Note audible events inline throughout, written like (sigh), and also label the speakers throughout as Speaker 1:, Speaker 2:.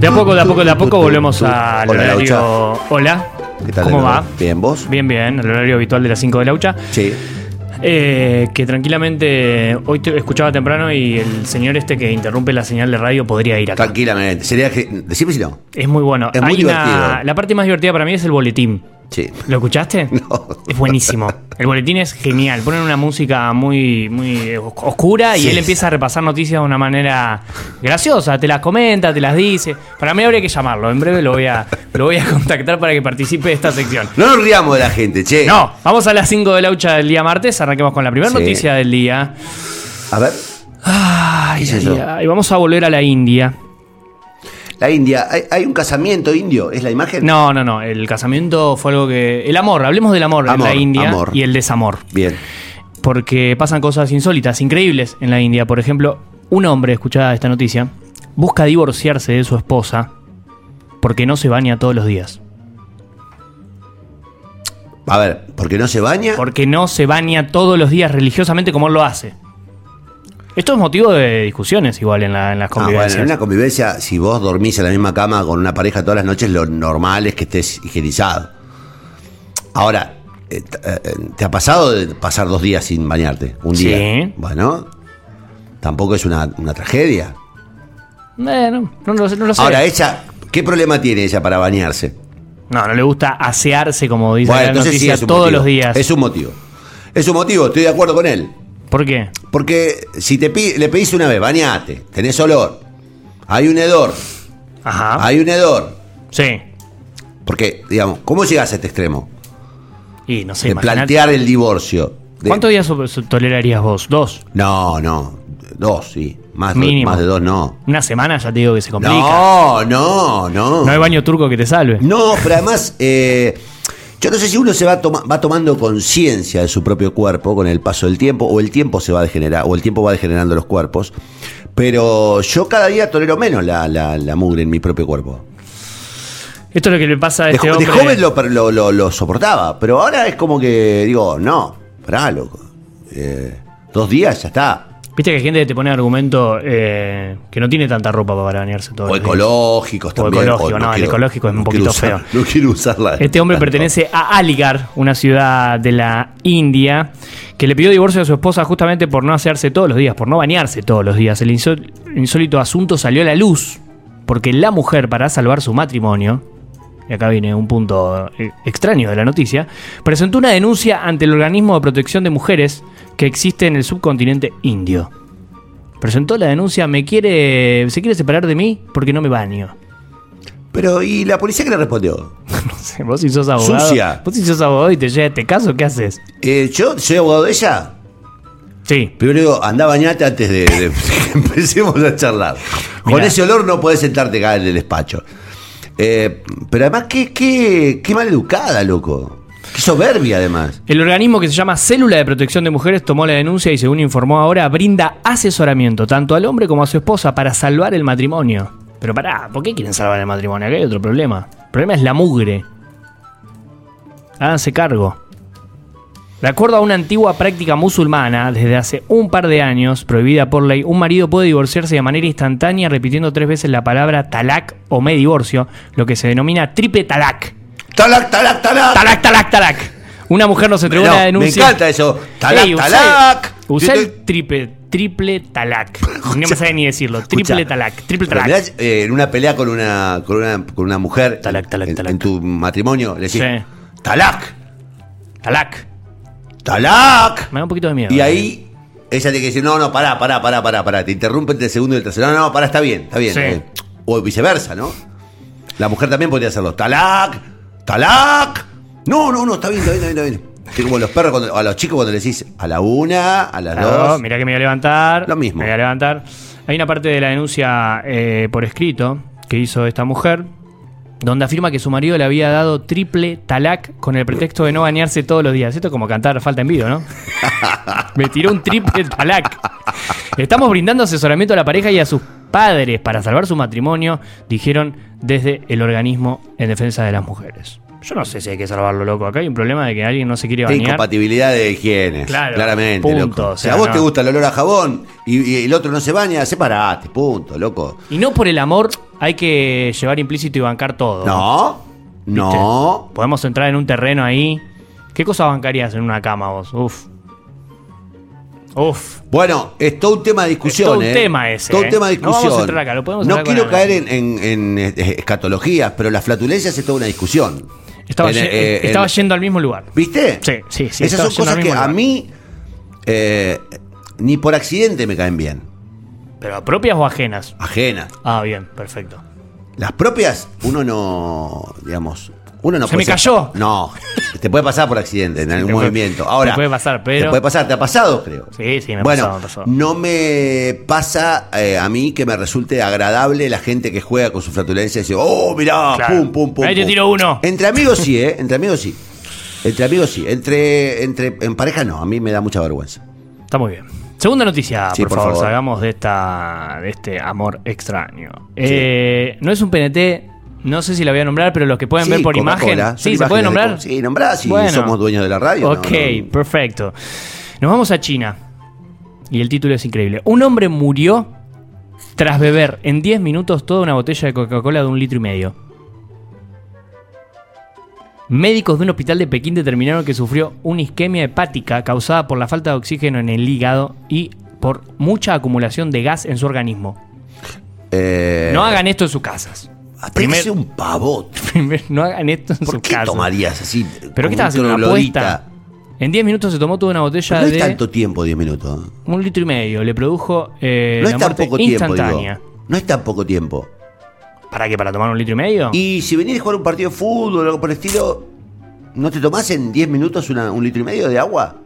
Speaker 1: De a poco, de a poco, de a poco volvemos al
Speaker 2: Hola,
Speaker 1: horario.
Speaker 2: Laucha.
Speaker 1: Hola.
Speaker 2: ¿Qué tal?
Speaker 1: ¿Cómo va?
Speaker 2: Bien, ¿vos?
Speaker 1: Bien, bien, el horario habitual de las 5 de Laucha.
Speaker 2: Sí.
Speaker 1: Eh, que tranquilamente, hoy te escuchaba temprano y el señor este que interrumpe la señal de radio podría ir acá.
Speaker 2: Tranquilamente. Sería que. Decime si no.
Speaker 1: Es muy bueno.
Speaker 2: Es muy
Speaker 1: Hay una-
Speaker 2: divertido.
Speaker 1: la parte más divertida para mí es el boletín.
Speaker 2: Sí.
Speaker 1: ¿Lo escuchaste? (laughs)
Speaker 2: No.
Speaker 1: Es buenísimo. El boletín es genial. Ponen una música muy, muy os- oscura y
Speaker 2: Sí.
Speaker 1: él empieza a repasar noticias de una manera graciosa. Te las comenta, te las dice. Para mí habría que llamarlo. En breve lo voy a, lo voy a contactar para que participe de esta sección.
Speaker 2: No nos riamos de la gente, che.
Speaker 1: No, vamos a las 5 de la hucha del día martes. Arranquemos con la primera
Speaker 2: Sí.
Speaker 1: noticia del día.
Speaker 2: A ver.
Speaker 1: Ay,
Speaker 2: ¿Qué es
Speaker 1: ay, ay, vamos a volver a la India.
Speaker 2: La India. ¿Hay, hay un casamiento indio? ¿Es la imagen?
Speaker 1: No, no, no. El casamiento fue algo que. El amor, hablemos del amor,
Speaker 2: Amor,
Speaker 1: en la India
Speaker 2: amor.
Speaker 1: y el desamor.
Speaker 2: Bien.
Speaker 1: Porque pasan cosas insólitas, increíbles en la India. Por ejemplo, un hombre, escuchada esta noticia, busca divorciarse de su esposa porque no se baña todos los días.
Speaker 2: A ver, ¿por qué no se baña?
Speaker 1: Porque no se baña todos los días religiosamente como él lo hace. Esto es motivo de discusiones igual en, la- en las
Speaker 2: Ah, bueno,
Speaker 1: convivencias.
Speaker 2: en una convivencia, si vos dormís en la misma cama con una pareja todas las noches, lo normal es que estés higienizado. Ahora, eh, eh, ¿te ha pasado de pasar dos días sin bañarte? Un día.
Speaker 1: Sí.
Speaker 2: Bueno, tampoco es una, una tragedia.
Speaker 1: Bueno, no, lo sé- no lo sé.
Speaker 2: Ahora, ella, ¿qué problema tiene ella para bañarse?
Speaker 1: no, no le gusta asearse, como dice
Speaker 2: Bueno,
Speaker 1: la
Speaker 2: sí
Speaker 1: noticia, todos
Speaker 2: motivo.
Speaker 1: los días.
Speaker 2: Es un motivo. Es un motivo, estoy de acuerdo con él.
Speaker 1: ¿Por qué?
Speaker 2: Porque si te le pedís una vez, bañate, tenés olor, hay un hedor,
Speaker 1: Ajá.
Speaker 2: hay un hedor.
Speaker 1: Sí.
Speaker 2: Porque, digamos, ¿cómo llegas a este extremo?
Speaker 1: Y no sé,
Speaker 2: de
Speaker 1: imaginate-
Speaker 2: plantear el divorcio. De-
Speaker 1: ¿Cuántos días tolerarías vos? ¿Dos?
Speaker 2: No, no. Dos, sí. Más,
Speaker 1: Mínimo.
Speaker 2: más de dos, no.
Speaker 1: Una semana ya te digo que se complica.
Speaker 2: No, no, no.
Speaker 1: No hay baño turco que te salve.
Speaker 2: No, pero además, eh, yo no sé si uno se va, toma- va tomando conciencia de su propio cuerpo con el paso del tiempo, o el tiempo se va a degenerar, o el tiempo va degenerando los cuerpos. Pero yo cada día tolero menos la, la- la mugre en mi propio cuerpo.
Speaker 1: Esto es lo que le pasa a
Speaker 2: De,
Speaker 1: este
Speaker 2: de
Speaker 1: hombre.
Speaker 2: joven lo, lo- lo- lo soportaba, pero ahora es como que digo, no, pará, loco. Eh, dos días, ya está.
Speaker 1: Viste que hay gente que te pone argumento eh, que no tiene tanta ropa para bañarse todo
Speaker 2: O ecológicos también.
Speaker 1: ecológico, no, el ecológico es un poquito
Speaker 2: usar-
Speaker 1: feo. (laughs)
Speaker 2: No quiero usarla.
Speaker 1: Este hombre (laughs) pertenece a Aligarh, una ciudad de la India, que le pidió divorcio a su esposa justamente por no hacerse todos los días, por no bañarse todos los días. El insó- insólito asunto salió a la luz porque la mujer, para salvar su matrimonio, y acá viene un punto eh, extraño de la noticia, presentó una denuncia ante el organismo de protección de mujeres que existe en el subcontinente indio. Presentó la denuncia, me quiere, se quiere separar de mí porque no me baño.
Speaker 2: Pero, ¿y la policía qué le respondió? (laughs)
Speaker 1: No sé, vos si sos abogado.
Speaker 2: Sucia.
Speaker 1: Vos si sos abogado y te llega este caso, ¿qué haces?
Speaker 2: Eh, yo soy abogado de ella.
Speaker 1: Sí.
Speaker 2: Primero digo, anda bañate antes de, de (laughs) que empecemos a charlar. (laughs) Con ese olor no podés sentarte acá en el despacho. Eh, pero además, qué, qué, qué mal loco. Qué soberbia, además.
Speaker 1: El organismo que se llama Célula de Protección de Mujeres tomó la denuncia y según informó ahora, brinda asesoramiento tanto al hombre como a su esposa para salvar el matrimonio. Pero pará, ¿por qué quieren salvar el matrimonio? Acá hay otro problema. El problema es la mugre. Háganse cargo. De acuerdo a una antigua práctica musulmana, desde hace un par de años, prohibida por ley, un marido puede divorciarse de manera instantánea repitiendo tres veces la palabra talak o me divorcio, lo que se denomina triple talak.
Speaker 2: ¡Talac, talac, talac!
Speaker 1: Talac, talac, talac. Una mujer nos entregó
Speaker 2: No,
Speaker 1: una
Speaker 2: me
Speaker 1: denuncia.
Speaker 2: encanta eso. Talac,
Speaker 1: Ey,
Speaker 2: talac.
Speaker 1: Usá
Speaker 2: Yo
Speaker 1: el triple, triple talac. (laughs) No me sabe ni decirlo. Triple
Speaker 2: Escucha,
Speaker 1: talac, triple talac.
Speaker 2: eh, en una pelea con una, con una, con una mujer
Speaker 1: Talac, talac,
Speaker 2: en,
Speaker 1: talac.
Speaker 2: en tu matrimonio, le decís,
Speaker 1: Sí.
Speaker 2: ¡Talac!
Speaker 1: Talac.
Speaker 2: ¡Talac!
Speaker 1: Me da un poquito de miedo.
Speaker 2: Y ahí ella tiene que decir, no, no, pará, pará, pará, pará, pará. Te interrumpe entre el segundo y el tercero. No, no, pará, está bien, está bien.
Speaker 1: Sí.
Speaker 2: bien. O viceversa, ¿no? La mujer también podría hacerlo. ¡Talac! ¡Talac! No, no, no, está bien, está bien, está bien. Está bien. Que como los perros, cuando- a los chicos cuando le decís a la una, a las
Speaker 1: Claro,
Speaker 2: dos.
Speaker 1: mirá que me voy a levantar.
Speaker 2: Lo mismo.
Speaker 1: Me voy a levantar. Hay una parte de la denuncia eh, por escrito que hizo esta mujer, donde afirma que su marido le había dado triple talac con el pretexto de no bañarse todos los días. Esto es como cantar falta en vivo, ¿no? (laughs) Me tiró un triple talac. Estamos brindando asesoramiento a la pareja y a sus padres para salvar su matrimonio, dijeron desde el organismo en defensa de las mujeres. Yo no sé si hay que salvarlo, loco. Acá hay un problema de que alguien no se quiere bañar.
Speaker 2: incompatibilidad de higiene.
Speaker 1: Claro,
Speaker 2: claramente,
Speaker 1: punto,
Speaker 2: loco.
Speaker 1: o
Speaker 2: a
Speaker 1: sea,
Speaker 2: vos
Speaker 1: no.
Speaker 2: te gusta el olor a jabón y, y el otro no se baña, separate, punto, loco.
Speaker 1: Y no por el amor hay que llevar implícito y bancar todo.
Speaker 2: No, no.
Speaker 1: Podemos entrar en un terreno ahí. ¿Qué cosa bancarías en una cama vos? Uf. Uf.
Speaker 2: Bueno, es todo un tema de discusión.
Speaker 1: Es todo un
Speaker 2: ¿eh?
Speaker 1: tema ese,
Speaker 2: Todo un
Speaker 1: ¿eh?
Speaker 2: tema de
Speaker 1: No vamos a
Speaker 2: discusión.
Speaker 1: entrar acá, lo podemos
Speaker 2: No quiero caer en, en- en, escatologías, pero las flatulencias es toda una discusión.
Speaker 1: Estaba,
Speaker 2: En,
Speaker 1: ye-
Speaker 2: eh,
Speaker 1: estaba yendo al mismo lugar.
Speaker 2: ¿Viste?
Speaker 1: Sí, sí, sí,
Speaker 2: Esas son cosas que
Speaker 1: mismo
Speaker 2: a
Speaker 1: lugar.
Speaker 2: mí eh, ni por accidente me caen bien.
Speaker 1: ¿Pero propias o ajenas?
Speaker 2: Ajenas.
Speaker 1: Ah, bien, perfecto.
Speaker 2: Las propias, uno no, digamos, uno no
Speaker 1: Se me cayó.
Speaker 2: No, te puede pasar por accidente en algún
Speaker 1: te puede-
Speaker 2: movimiento. Ahora,
Speaker 1: te puede pasar, pero-
Speaker 2: Te puede pasar, te ha pasado, creo.
Speaker 1: Sí, sí, me ha
Speaker 2: bueno,
Speaker 1: pasado, me pasó.
Speaker 2: no me pasa eh, a mí que me resulte agradable la gente que juega con su flatulencia y dice, oh, mirá,
Speaker 1: Claro.
Speaker 2: pum, pum, pum.
Speaker 1: Ahí te
Speaker 2: pum".
Speaker 1: tiro uno.
Speaker 2: Entre amigos sí, ¿eh? Entre amigos sí. Entre amigos sí. Entre, entre, en pareja no, a mí me da mucha vergüenza.
Speaker 1: Está muy bien. Segunda noticia,
Speaker 2: Sí,
Speaker 1: por,
Speaker 2: por
Speaker 1: favor,
Speaker 2: favor.
Speaker 1: salgamos de esta de este amor extraño. Eh, no es un PNT, no sé si la voy a nombrar, pero los que pueden
Speaker 2: Sí,
Speaker 1: ver por imagen, sí, se puede
Speaker 2: de
Speaker 1: nombrar.
Speaker 2: Sí, nombrá si
Speaker 1: Bueno.
Speaker 2: somos dueños de la radio. no,
Speaker 1: Ok,
Speaker 2: no.
Speaker 1: perfecto. Nos vamos a China. Y el título es increíble. Un hombre murió tras beber en 10 minutos toda una botella de Coca-Cola de un litro y medio. Médicos de un hospital de Pekín determinaron que sufrió una isquemia hepática causada por la falta de oxígeno en el hígado y por mucha acumulación de gas en su organismo.
Speaker 2: Eh,
Speaker 1: No hagan esto en sus casas.
Speaker 2: Primer, un pavot. (laughs)
Speaker 1: No hagan esto en
Speaker 2: ¿Por
Speaker 1: sus
Speaker 2: qué
Speaker 1: casas.
Speaker 2: tomarías así?
Speaker 1: ¿Pero qué estás
Speaker 2: un
Speaker 1: haciendo? ¿Una apuesta? En 10 minutos se tomó toda una botella
Speaker 2: No
Speaker 1: de
Speaker 2: es tanto tiempo, 10 minutos.
Speaker 1: un litro y medio. Le produjo eh,
Speaker 2: No
Speaker 1: la
Speaker 2: es tan
Speaker 1: muerte
Speaker 2: poco tiempo,
Speaker 1: instantánea.
Speaker 2: digo. No es tan poco tiempo.
Speaker 1: ¿Para qué? ¿Para tomar un litro y medio?
Speaker 2: Y si venís a jugar un partido de fútbol o algo por el estilo, ¿no te tomás en 10 minutos una- un litro y medio de agua?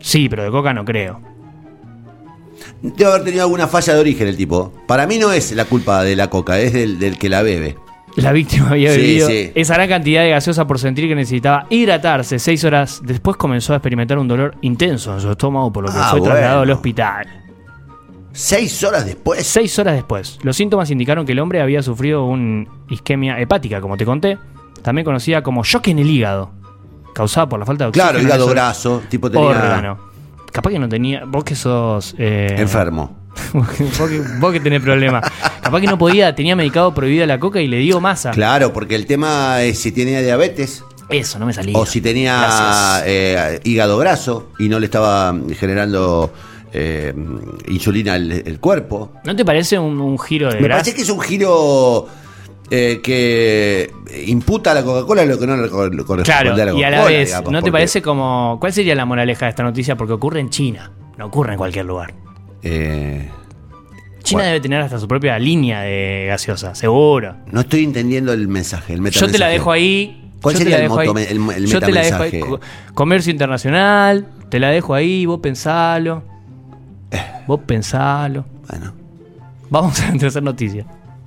Speaker 1: Sí, pero de coca no creo.
Speaker 2: Debe haber tenido alguna falla de origen el tipo. Para mí no es la culpa de la coca, es del, del que la bebe.
Speaker 1: La víctima había
Speaker 2: Sí,
Speaker 1: bebido
Speaker 2: sí.
Speaker 1: esa gran cantidad de gaseosa por sentir que necesitaba hidratarse. Seis horas después comenzó a experimentar un dolor intenso en su estómago, por lo que
Speaker 2: Ah,
Speaker 1: fue trasladado al hospital.
Speaker 2: Seis horas después.
Speaker 1: Seis horas después, los síntomas indicaron que el hombre había sufrido una isquemia hepática, como te conté, también conocida como shock en el hígado, causada por la falta de oxígeno.
Speaker 2: Claro, hígado graso, tipo tenía
Speaker 1: órgano. Capaz que no tenía. Vos que sos. eh,
Speaker 2: enfermo. (laughs)
Speaker 1: vos, que, vos que tenés problemas. Capaz que no podía, tenía medicado prohibida la coca y le dio masa.
Speaker 2: Claro, porque el tema es si tenía diabetes
Speaker 1: Eso, no me salía.
Speaker 2: o si tenía eh, hígado graso y no le estaba generando eh, insulina el, el cuerpo.
Speaker 1: ¿No te parece un, un giro de
Speaker 2: Me parece que es un giro eh, que imputa a la Coca-Cola lo que no le cor- le corresponde
Speaker 1: Claro,
Speaker 2: a la
Speaker 1: y a la
Speaker 2: Coca-Cola,
Speaker 1: vez,
Speaker 2: digamos,
Speaker 1: ¿no te
Speaker 2: porque,
Speaker 1: parece como. ¿Cuál sería la moraleja de esta noticia? Porque ocurre en China, no ocurre en cualquier lugar.
Speaker 2: eh,
Speaker 1: China
Speaker 2: Bueno.
Speaker 1: debe tener hasta su propia línea de gaseosa, seguro.
Speaker 2: no estoy entendiendo el mensaje, el
Speaker 1: Yo te la dejo ahí.
Speaker 2: ¿Cuál sería el moto- el- el
Speaker 1: Yo te la dejo ahí. Comercio internacional, te la dejo ahí, vos pensalo. Vos pensalo.
Speaker 2: Bueno.
Speaker 1: Vamos a la tercera noticia.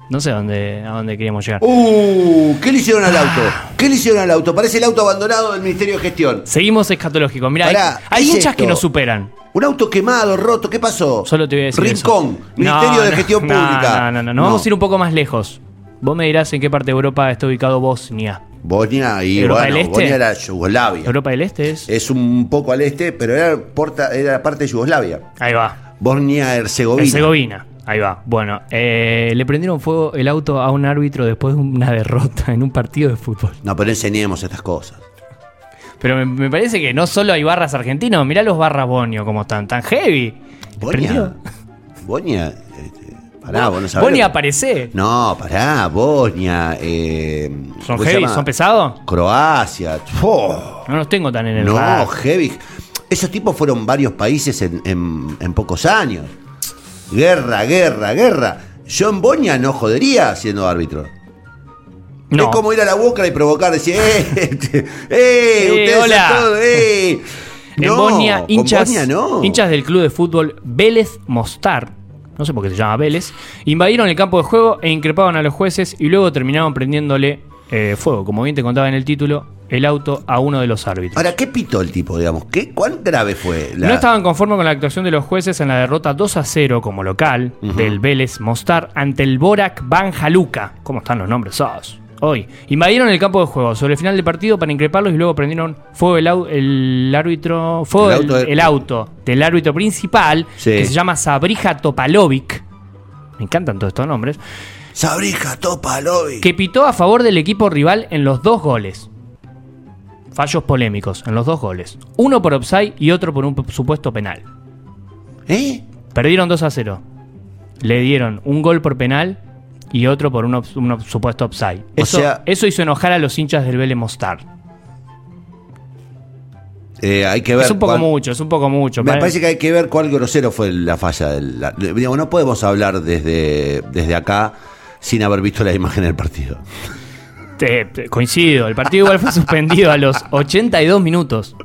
Speaker 1: No sé a dónde, a dónde queríamos llegar.
Speaker 2: Uh, ¿qué le hicieron al auto? ¿Qué le hicieron al auto? Parece el auto abandonado del Ministerio de Gestión.
Speaker 1: Seguimos escatológicos. Mira, hay, hay
Speaker 2: ¿qué es
Speaker 1: hinchas que nos superan.
Speaker 2: Un auto quemado, roto, ¿qué pasó?
Speaker 1: Solo te voy a decir
Speaker 2: Rincón,
Speaker 1: eso.
Speaker 2: Ministerio
Speaker 1: No,
Speaker 2: de
Speaker 1: no,
Speaker 2: Gestión
Speaker 1: no,
Speaker 2: Pública.
Speaker 1: No, no, no, no. Vamos a ir un poco más lejos. Vos me dirás en qué parte de Europa está ubicado Bosnia.
Speaker 2: Bosnia y
Speaker 1: ¿Europa
Speaker 2: bueno,
Speaker 1: del Este?
Speaker 2: Bosnia era Yugoslavia.
Speaker 1: Europa del Este es.
Speaker 2: Es un poco al este, pero era, porta- era parte de Yugoslavia.
Speaker 1: Ahí va.
Speaker 2: Bosnia-Herzegovina.
Speaker 1: Herzegovina. Ahí va. Bueno, eh, le prendieron fuego el auto a un árbitro después de una derrota en un partido de fútbol.
Speaker 2: No, pero enseñemos estas cosas.
Speaker 1: Pero me, me parece que no solo hay barras argentinos, mirá los barras Bonio como están, tan heavy. ¿Le
Speaker 2: Bosnia. Bosnia. este, pará, vos no sabés.
Speaker 1: Aparece.
Speaker 2: No, pará, Bosnia. Eh,
Speaker 1: ¿Son
Speaker 2: ¿cómo se
Speaker 1: heavy? ¿Son pesados?
Speaker 2: Croacia. ¡Oh!
Speaker 1: No los tengo tan en el
Speaker 2: No,
Speaker 1: radar.
Speaker 2: heavy. Esos tipos fueron varios países en, en- en pocos años. Guerra, guerra, guerra. Yo en Boña no jodería siendo árbitro.
Speaker 1: No.
Speaker 2: Es como ir a la boca y provocar, decir, ¡eh! (laughs) ¡eh! ustedes son
Speaker 1: hola.
Speaker 2: todos, ¡eh!
Speaker 1: En
Speaker 2: No,
Speaker 1: Bosnia,
Speaker 2: con
Speaker 1: hinchas,
Speaker 2: Bosnia no.
Speaker 1: hinchas del club de fútbol Vélez Mostar, no sé por qué se llama Vélez, invadieron el campo de juego e increpaban a los jueces y luego terminaron prendiéndole eh, fuego, como bien te contaba en el título, el auto a uno de los árbitros.
Speaker 2: Ahora, ¿qué pitó el tipo, digamos? ¿Qué, ¿Cuán grave fue? la-
Speaker 1: No estaban conformes con la actuación de los jueces en la derrota 2 a 0 como local del Vélez Mostar ante el Borac Ban Haluka. ¿Cómo están los nombres? sos? Hoy. Invadieron el campo de juego sobre el final del partido para increparlos y luego prendieron fuego el, au- el árbitro. Fuego
Speaker 2: El auto de-
Speaker 1: el auto del árbitro principal,
Speaker 2: Sí.
Speaker 1: que se llama Sabrija Topalovic. Me encantan todos estos nombres.
Speaker 2: Sabrija Topalovic.
Speaker 1: Que pitó a favor del equipo rival en los dos goles. Fallos polémicos en los dos goles. Uno por offside y otro por un supuesto penal.
Speaker 2: ¿Eh?
Speaker 1: Perdieron 2 a 0. Le dieron un gol por penal y otro por un, supuesto offside.
Speaker 2: O
Speaker 1: Eso,
Speaker 2: sea-
Speaker 1: eso hizo enojar a los hinchas del Vélez Mostar.
Speaker 2: Eh, hay que ver.
Speaker 1: Es un poco
Speaker 2: cuál-
Speaker 1: mucho, es un poco mucho.
Speaker 2: Me
Speaker 1: Pare-
Speaker 2: parece que hay que ver cuál grosero fue la falla. Del, la- digamos, no podemos hablar desde, desde acá sin haber visto la imagen del partido.
Speaker 1: Te- te- coincido. El partido igual fue suspendido a los (laughs) 82 minutos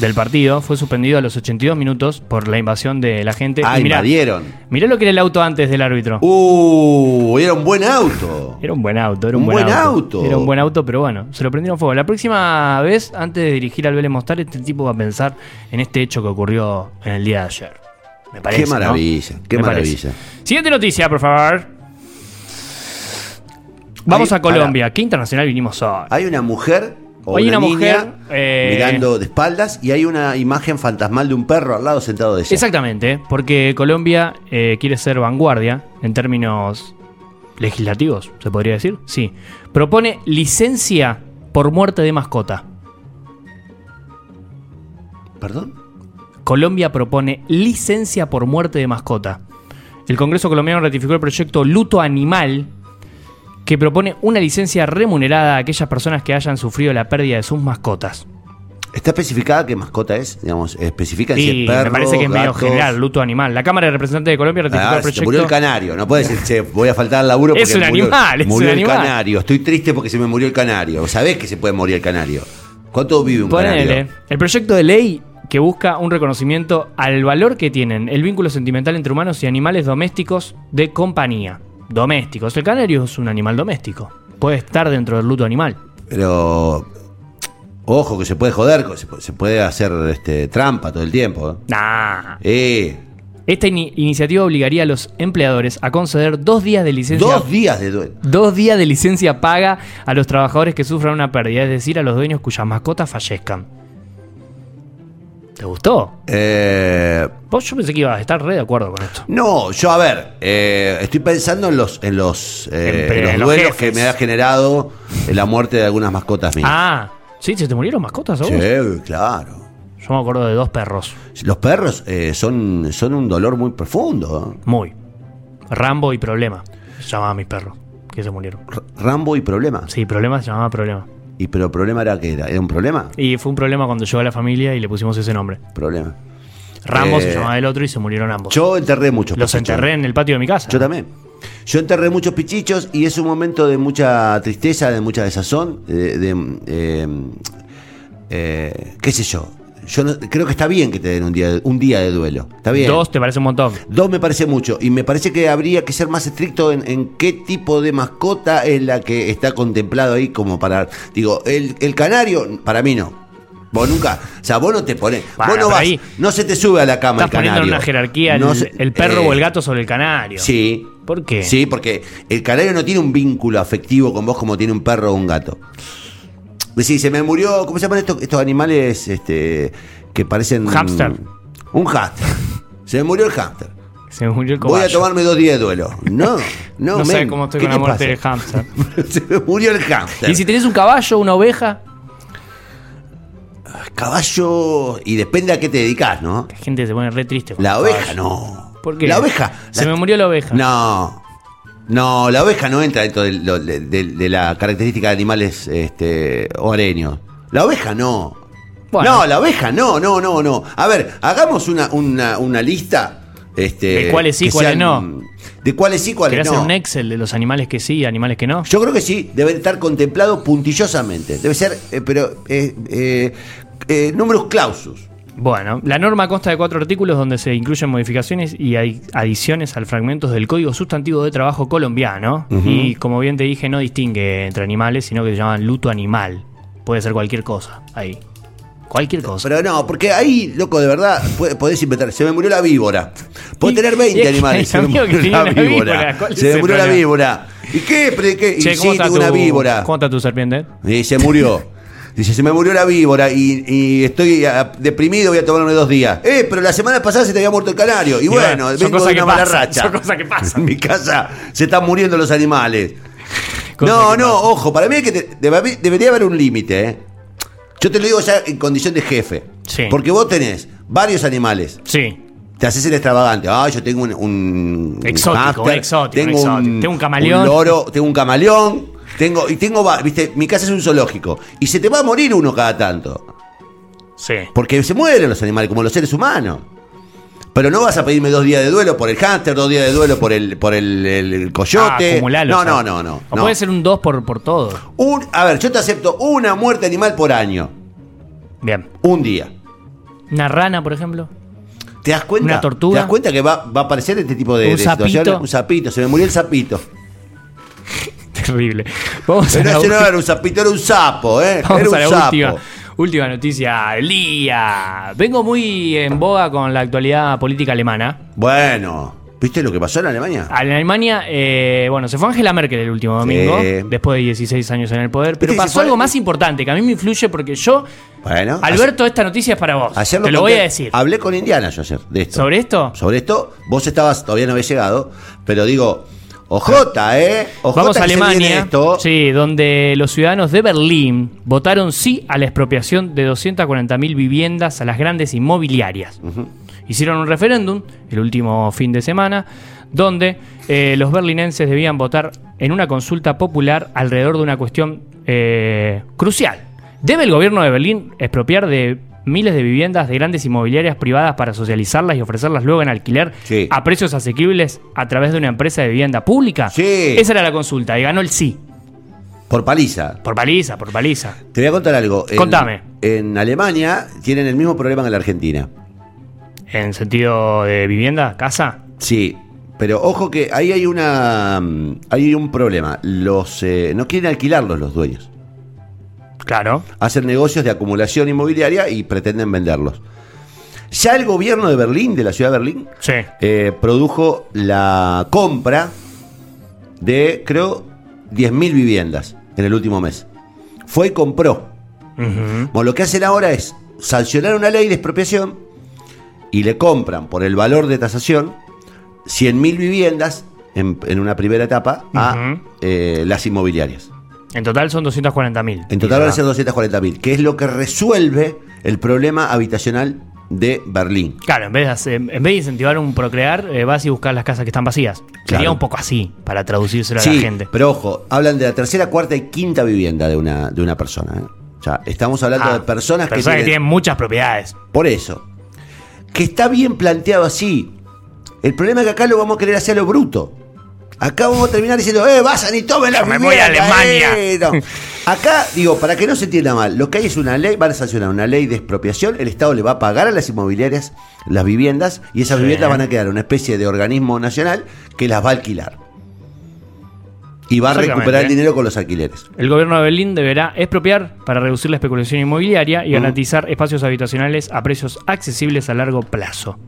Speaker 1: del partido. Fue suspendido a los 82 minutos por la invasión de la gente.
Speaker 2: Ah,
Speaker 1: mirá,
Speaker 2: invadieron.
Speaker 1: mirá lo que era el auto antes del árbitro.
Speaker 2: Uh, era un buen auto.
Speaker 1: Era un buen auto, era un,
Speaker 2: Un
Speaker 1: buen,
Speaker 2: buen
Speaker 1: auto.
Speaker 2: auto.
Speaker 1: Era un buen auto, pero bueno, se lo prendieron fuego. La próxima vez, antes de dirigir al Vélez Mostar, este tipo va a pensar en este hecho que ocurrió en el día de ayer. Me parece.
Speaker 2: Qué
Speaker 1: ¿no?
Speaker 2: maravilla, qué
Speaker 1: Me
Speaker 2: maravilla.
Speaker 1: parece. Siguiente noticia, por favor. Vamos
Speaker 2: Ahí,
Speaker 1: a Colombia. ¿Qué internacional vinimos hoy?
Speaker 2: Hay una mujer o
Speaker 1: Hay
Speaker 2: una,
Speaker 1: mujer, eh,
Speaker 2: mirando de espaldas y hay una imagen fantasmal de un perro al lado sentado de ella.
Speaker 1: Exactamente, porque Colombia eh, quiere ser vanguardia en términos legislativos, se podría decir. Sí. Propone licencia por muerte de mascota.
Speaker 2: ¿Perdón?
Speaker 1: Colombia propone licencia por muerte de mascota. El Congreso colombiano ratificó el proyecto Luto Animal, que propone una licencia remunerada a aquellas personas que hayan sufrido la pérdida de sus mascotas.
Speaker 2: ¿Está especificada qué mascota es? Digamos, especifica si es perro,
Speaker 1: me parece que es medio
Speaker 2: gatos?
Speaker 1: general, luto animal. La Cámara de Representantes de Colombia ratificó
Speaker 2: Ah,
Speaker 1: el
Speaker 2: se
Speaker 1: proyecto.
Speaker 2: murió el canario. No puede decir, che, voy a faltar al laburo porque
Speaker 1: Es un
Speaker 2: murió,
Speaker 1: animal, es
Speaker 2: murió
Speaker 1: un
Speaker 2: el
Speaker 1: animal.
Speaker 2: canario. Estoy triste porque se me murió el canario. ¿Sabés que se puede morir el canario? ¿Cuánto vive un
Speaker 1: Ponele.
Speaker 2: canario?
Speaker 1: El proyecto de ley que busca un reconocimiento al valor que tienen el vínculo sentimental entre humanos y animales domésticos de compañía. Domésticos. El canario es un animal doméstico. Puede estar dentro del luto animal.
Speaker 2: Pero ojo que se puede joder, se puede, hacer este, trampa todo el tiempo. ¿eh?
Speaker 1: Nah.
Speaker 2: Eh,
Speaker 1: Esta ini- iniciativa obligaría a los empleadores a conceder dos días de licencia.
Speaker 2: dos días de duelo.
Speaker 1: dos días de licencia paga a los trabajadores que sufran una pérdida, es decir, a los dueños cuyas mascotas fallezcan. ¿Te gustó?
Speaker 2: Eh,
Speaker 1: Vos yo pensé que ibas a estar re de acuerdo con esto.
Speaker 2: no, yo a ver, eh, estoy pensando en los en los, eh,
Speaker 1: En-
Speaker 2: en los
Speaker 1: en los
Speaker 2: duelos
Speaker 1: jefes.
Speaker 2: que me ha generado la muerte de algunas mascotas mías.
Speaker 1: Ah, ¿sí? ¿Se te murieron mascotas a vos?
Speaker 2: sí, claro.
Speaker 1: Yo me acuerdo de dos perros.
Speaker 2: Los perros eh, son, son un dolor muy profundo. ¿eh?
Speaker 1: Muy. Rambo y Problema. Se llamaban mis perros. Que se murieron.
Speaker 2: R- Rambo y problema.
Speaker 1: Sí, Problema se llamaba Problema.
Speaker 2: Y pero problema era que era, era un problema.
Speaker 1: Y fue un problema cuando llegó a la familia y le pusimos ese nombre.
Speaker 2: Problema.
Speaker 1: Rambo se
Speaker 2: Eh,
Speaker 1: llamaba el otro y se murieron ambos.
Speaker 2: Yo enterré muchos
Speaker 1: Los
Speaker 2: pichichos.
Speaker 1: enterré en el patio de mi casa.
Speaker 2: Yo también. Yo enterré muchos pichichos y es un momento de mucha tristeza, de mucha desazón, de, de, eh, eh, qué sé yo. Yo no- creo que está bien que te den un día, de- un día de duelo. Está bien.
Speaker 1: Dos te parece un montón.
Speaker 2: Dos me parece mucho y me parece que habría que ser más estricto en, en qué tipo de mascota es la que está contemplado ahí como para... Digo, el, el canario, para mí no. Vos nunca, o sea, vos no te pones,
Speaker 1: Bueno,
Speaker 2: vos no vas,
Speaker 1: ahí
Speaker 2: no se te sube a la cama
Speaker 1: Estás
Speaker 2: el canario.
Speaker 1: poniendo en una jerarquía el,
Speaker 2: No se-
Speaker 1: el perro
Speaker 2: eh,
Speaker 1: o el gato sobre el canario.
Speaker 2: Sí.
Speaker 1: ¿Por qué?
Speaker 2: Sí, porque el canario no tiene un vínculo afectivo con vos como tiene un perro o un gato. Decís, se me murió, ¿cómo se llaman estos, estos animales este, que parecen...
Speaker 1: Hámster.
Speaker 2: Un hámster. Se me murió el hámster.
Speaker 1: Se me murió el
Speaker 2: Voy a
Speaker 1: cobayo.
Speaker 2: tomarme dos días de duelo. No, no, (laughs)
Speaker 1: No sé cómo estoy
Speaker 2: ¿qué
Speaker 1: con la
Speaker 2: te
Speaker 1: muerte del
Speaker 2: pasa?
Speaker 1: hámster. (laughs)
Speaker 2: Se me murió el hámster.
Speaker 1: Y si tenés un caballo, una oveja,
Speaker 2: Caballo, y depende a qué te dedicas, ¿no?
Speaker 1: la gente se pone re triste. con
Speaker 2: La oveja
Speaker 1: caballo.
Speaker 2: no.
Speaker 1: ¿Por qué?
Speaker 2: La oveja.
Speaker 1: Se
Speaker 2: la-
Speaker 1: me murió la oveja.
Speaker 2: No. No, la oveja no entra dentro de, de- de- de la característica de animales este, hogareños. La oveja no.
Speaker 1: Bueno.
Speaker 2: No, la oveja no, no, no, no. A ver, hagamos una, una, una lista. Este,
Speaker 1: De cuáles sí, cuáles no.
Speaker 2: De cuáles sí, cuáles
Speaker 1: ¿Querés
Speaker 2: no.
Speaker 1: hacer un Excel de los animales que sí y animales que no?
Speaker 2: Yo creo que sí, debe estar contemplado puntillosamente. Debe ser, eh, pero, eh, eh, números clausus.
Speaker 1: Bueno, la norma consta de cuatro artículos donde se incluyen modificaciones y hay adiciones al fragmentos del Código Sustantivo de Trabajo colombiano. Y como bien te dije, no distingue entre animales, sino que se llaman luto animal. Puede ser cualquier cosa ahí. cualquier cosa.
Speaker 2: Pero no, porque ahí, loco, de verdad, podés inventar. Se me murió la víbora.
Speaker 1: Y-
Speaker 2: tener
Speaker 1: y
Speaker 2: 20
Speaker 1: es que
Speaker 2: animales. (laughs) Se me murió la
Speaker 1: una
Speaker 2: víbora.
Speaker 1: víbora. ¿Cuál es
Speaker 2: Se me murió la víbora. ¿Y qué? ¿qué? Y
Speaker 1: Che,
Speaker 2: sí,
Speaker 1: ¿cómo está
Speaker 2: tengo
Speaker 1: tu,
Speaker 2: una víbora.
Speaker 1: ¿Cómo está tu serpiente?
Speaker 2: Y se murió. (laughs) Dice, se me murió la víbora y, y estoy deprimido, voy a tomarme dos días. Eh, pero la semana pasada se te había muerto el canario. Y,
Speaker 1: Y
Speaker 2: bueno,
Speaker 1: son
Speaker 2: vengo de una mala
Speaker 1: pasan,
Speaker 2: racha.
Speaker 1: son cosas que pasan.
Speaker 2: En mi casa se están muriendo los animales. (laughs) No, no, ojo, para mí es que te- debe- debería haber un límite, ¿eh? Yo te lo digo ya en condición de jefe.
Speaker 1: Sí.
Speaker 2: Porque vos tenés varios animales.
Speaker 1: Sí.
Speaker 2: Te haces el extravagante. Ah, yo tengo un. un
Speaker 1: Exótico, un exótico, un
Speaker 2: tengo
Speaker 1: un camaleón.
Speaker 2: Un loro, tengo un camaleón. Tengo, y tengo, viste, mi casa es un zoológico. Y se te va a morir uno cada tanto.
Speaker 1: Sí.
Speaker 2: Porque se mueren los animales, como los seres humanos. Pero no vas a pedirme dos días de duelo por el hámster, dos días de duelo por el, por el, el- el
Speaker 1: Ah,
Speaker 2: coyote.
Speaker 1: acumulalo,
Speaker 2: no, no, no, no,
Speaker 1: O
Speaker 2: no.
Speaker 1: puede ser un 2 por, por todo.
Speaker 2: Un, a ver, yo te acepto una muerte animal por año.
Speaker 1: Bien.
Speaker 2: Un día.
Speaker 1: Una rana, por ejemplo.
Speaker 2: ¿Te das cuenta?
Speaker 1: Una tortuga.
Speaker 2: ¿Te das cuenta que va, va a aparecer este tipo de,
Speaker 1: Un
Speaker 2: de situaciones? Un sapito, se me murió el sapito.
Speaker 1: Terrible. Vamos a
Speaker 2: Pero
Speaker 1: la,
Speaker 2: ese no era un sapito, era un sapo, ¿eh?
Speaker 1: vamos
Speaker 2: era un
Speaker 1: a la
Speaker 2: sapo.
Speaker 1: última, última noticia del día. Vengo muy en boga con la actualidad política alemana.
Speaker 2: Bueno, ¿viste lo que pasó en Alemania?
Speaker 1: En Alemania, eh, bueno, se fue Angela Merkel el último domingo,
Speaker 2: Sí.
Speaker 1: después de 16 años en el poder. Pero pasó
Speaker 2: fue-
Speaker 1: algo más importante que a mí me influye porque yo,
Speaker 2: Bueno,
Speaker 1: Alberto, esta noticia es para vos.
Speaker 2: ayer
Speaker 1: Te lo
Speaker 2: conté-
Speaker 1: voy a decir.
Speaker 2: Hablé con Indiana yo ayer de esto.
Speaker 1: ¿Sobre esto?
Speaker 2: Sobre esto, vos estabas, todavía no habías llegado, pero digo, ojota, ¿eh? Ojota
Speaker 1: Vamos a Alemania,
Speaker 2: Esto.
Speaker 1: sí, donde los ciudadanos de Berlín votaron sí a la expropiación de 240.000 viviendas a las grandes inmobiliarias. Hicieron un referéndum el último fin de semana, donde eh, los berlinenses debían votar en una consulta popular alrededor de una cuestión eh, crucial. ¿Debe el gobierno de Berlín expropiar de miles de viviendas de grandes inmobiliarias privadas para socializarlas y ofrecerlas luego en alquiler
Speaker 2: Sí.
Speaker 1: a precios asequibles a través de una empresa de vivienda pública?
Speaker 2: Sí.
Speaker 1: Esa era la consulta y ganó el sí.
Speaker 2: Por paliza.
Speaker 1: Por paliza, por paliza.
Speaker 2: Te voy a contar algo. En-
Speaker 1: Contame.
Speaker 2: En Alemania tienen el mismo problema que en la Argentina.
Speaker 1: En sentido de vivienda, casa.
Speaker 2: Sí, pero ojo que ahí hay una mm, hay un problema. Los eh, no quieren alquilarlos los dueños.
Speaker 1: Claro.
Speaker 2: Hacen negocios de acumulación inmobiliaria y pretenden venderlos. Ya el gobierno de Berlín, de la ciudad de Berlín,
Speaker 1: Sí.
Speaker 2: eh, produjo la compra de, creo, 10.000 viviendas en el último mes. Fue y compró. Bueno, lo que hacen ahora es sancionar una ley de expropiación y le compran por el valor de tasación 100.000 viviendas en, en una primera etapa a eh, las inmobiliarias.
Speaker 1: En total son 240.000.
Speaker 2: En total van a ser 240.000, que es lo que resuelve el problema habitacional de Berlín.
Speaker 1: Claro, en vez, de hacer- en vez de incentivar un procrear, eh, vas y buscas las casas que están vacías. Sería
Speaker 2: Claro.
Speaker 1: un poco así, para traducírselo a la gente.
Speaker 2: pero ojo, hablan de la tercera, cuarta y quinta vivienda de una, de una persona. ¿eh? O sea, estamos hablando
Speaker 1: Ah,
Speaker 2: de personas, que,
Speaker 1: personas que
Speaker 2: tienen,
Speaker 1: tienen muchas propiedades.
Speaker 2: Por eso. Que está bien planteado así. El problema es que acá lo vamos a querer hacer a lo bruto. Acá vamos a terminar diciendo, eh, vayan y tomen la
Speaker 1: Yo me voy a Alemania.
Speaker 2: eh". No. Acá, digo, para que no se entienda mal, lo que hay es una ley, van a sancionar una ley de expropiación, el Estado le va a pagar a las inmobiliarias las viviendas y esas
Speaker 1: Sí.
Speaker 2: viviendas van a quedar una especie de organismo nacional que las va a alquilar. Y va a recuperar el dinero con los alquileres.
Speaker 1: El gobierno de Berlín deberá expropiar para reducir la especulación inmobiliaria y garantizar espacios habitacionales a precios accesibles a largo plazo.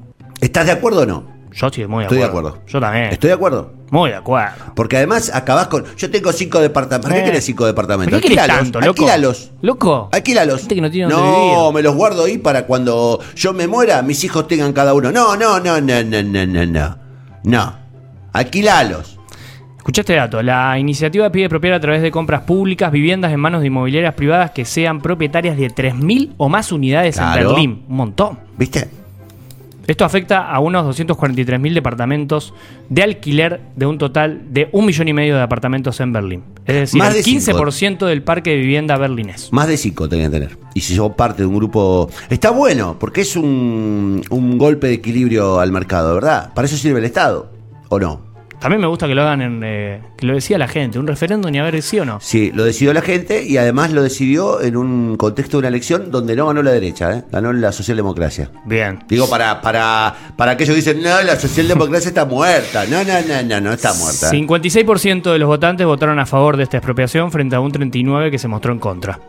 Speaker 2: ¿Estás de acuerdo o no?
Speaker 1: Yo estoy muy de
Speaker 2: Estoy de
Speaker 1: acuerdo.
Speaker 2: acuerdo.
Speaker 1: Yo también.
Speaker 2: Estoy de acuerdo.
Speaker 1: Muy de acuerdo.
Speaker 2: Porque además acabás con. Yo tengo cinco departamentos. ¿Para qué
Speaker 1: Eh.
Speaker 2: querés cinco departamentos?
Speaker 1: ¿Por qué querés
Speaker 2: Alquílalos,
Speaker 1: tanto, loco?
Speaker 2: Alquílalos.
Speaker 1: Loco. Gente que no tiene
Speaker 2: me los guardo ahí para cuando yo me muera, mis hijos tengan cada uno. No, no, no, no, no, no, no, no. No. Alquilalos.
Speaker 1: Escuchaste dato. La iniciativa pide expropiar a través de compras públicas viviendas en manos de inmobiliarias privadas que sean propietarias de 3.000 o más unidades
Speaker 2: Claro.
Speaker 1: en Berlín. Un montón.
Speaker 2: ¿Viste?
Speaker 1: Esto afecta a unos 243.000 departamentos de alquiler de un total de un millón y medio de departamentos en Berlín. Es decir,
Speaker 2: Más
Speaker 1: el
Speaker 2: de cinco.
Speaker 1: 15% del parque de vivienda berlinés.
Speaker 2: Más de cinco tenía que tener. Y si sos parte de un grupo. Está bueno, porque es un, un golpe de equilibrio al mercado, ¿verdad? Para eso sirve el Estado. ¿O no?
Speaker 1: También me gusta que lo hagan en. eh, que lo decía la gente, un referéndum y a ver sí o no.
Speaker 2: Sí, lo decidió la gente y además lo decidió en un contexto de una elección donde no ganó la derecha, ¿eh? ganó la socialdemocracia.
Speaker 1: Bien.
Speaker 2: Digo, para, para, para aquellos que dicen, no, la socialdemocracia está muerta. No, no, no, no, no está muerta.
Speaker 1: 56% de los votantes votaron a favor de esta expropiación frente a un 39% que se mostró en contra.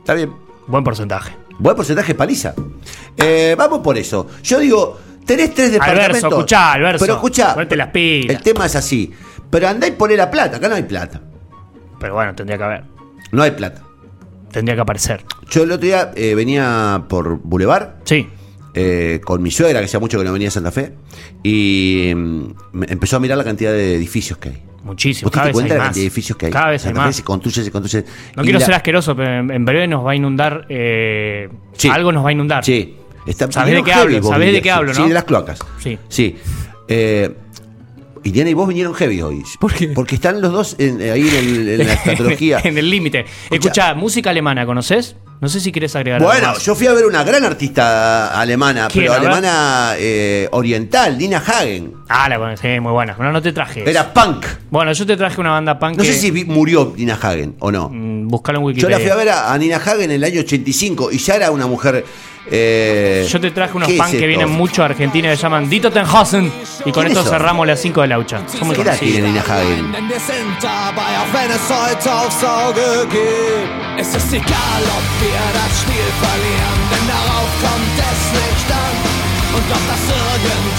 Speaker 2: Está bien.
Speaker 1: Buen porcentaje.
Speaker 2: Buen porcentaje paliza. Eh, vamos por eso. Yo digo, tenés tres departamentos.
Speaker 1: Alverso, escuchá, Alverso.
Speaker 2: Pero escuchá.
Speaker 1: Ponete las pilas.
Speaker 2: El tema es así. Pero andá y poné la plata. Acá no hay plata.
Speaker 1: Pero bueno, tendría que haber.
Speaker 2: No hay plata.
Speaker 1: Tendría que aparecer.
Speaker 2: Yo el otro día eh, venía por Boulevard
Speaker 1: Sí.
Speaker 2: eh, con mi suegra, que hacía mucho que no venía a Santa Fe, y mm, me empezó a mirar la cantidad de edificios que hay.
Speaker 1: Muchísimo.
Speaker 2: ¿Vos te
Speaker 1: Cada
Speaker 2: das
Speaker 1: vez hay
Speaker 2: cuenta de la
Speaker 1: más.
Speaker 2: cantidad de edificios que hay?
Speaker 1: Cada vez hay
Speaker 2: Santa Fe
Speaker 1: más.
Speaker 2: se construye, se construye.
Speaker 1: No
Speaker 2: Y
Speaker 1: quiero
Speaker 2: la-
Speaker 1: ser asqueroso, pero en, en breve nos va a inundar. eh,
Speaker 2: Sí.
Speaker 1: Algo nos va a inundar.
Speaker 2: Sí. Está,
Speaker 1: ¿Sabés de qué
Speaker 2: heavy
Speaker 1: hablo? ¿Sabés de qué hablo,
Speaker 2: sí,
Speaker 1: no?
Speaker 2: Sí, de las cloacas.
Speaker 1: Sí.
Speaker 2: Sí. Eh, Iriana y vos vinieron heavy hoy.
Speaker 1: ¿Por qué?
Speaker 2: Porque están los dos en- ahí en, el- en la (laughs) estatología.
Speaker 1: en el límite. Escuchá, música alemana, ¿conoces? No sé si querés agregar algo
Speaker 2: Bueno, yo fui a ver una gran artista alemana,
Speaker 1: ¿Quién,
Speaker 2: pero alemana eh, oriental, Nina Hagen.
Speaker 1: Ah, la conocí, muy buena. No, no te traje.
Speaker 2: Era punk.
Speaker 1: Bueno, yo te traje una banda punk
Speaker 2: No
Speaker 1: que...
Speaker 2: sé si murió Nina Hagen o no.
Speaker 1: mm, Buscalo en
Speaker 2: Yo
Speaker 1: Wikipedia.
Speaker 2: la fui a ver a, a Nina Hagen en el año 85 y ya era una mujer. Eh,
Speaker 1: Yo te traje unos
Speaker 2: ¿qué es
Speaker 1: punk que
Speaker 2: esto?
Speaker 1: vienen mucho a Argentina que se llaman Dito Tenhausen. Y con
Speaker 2: ¿Quién
Speaker 1: esto
Speaker 2: es eso?
Speaker 1: cerramos las 5 de Laucha. Son muy
Speaker 2: ¿Qué edad tiene
Speaker 1: conocidos.
Speaker 2: Nina Hagen?
Speaker 3: Denn wir sind dabei, auch wenn es heute Aufsauge gibt. Es ist egal, ob wir das Spiel verlieren, denn darauf kommt es nicht an. Und ob das irgendjemand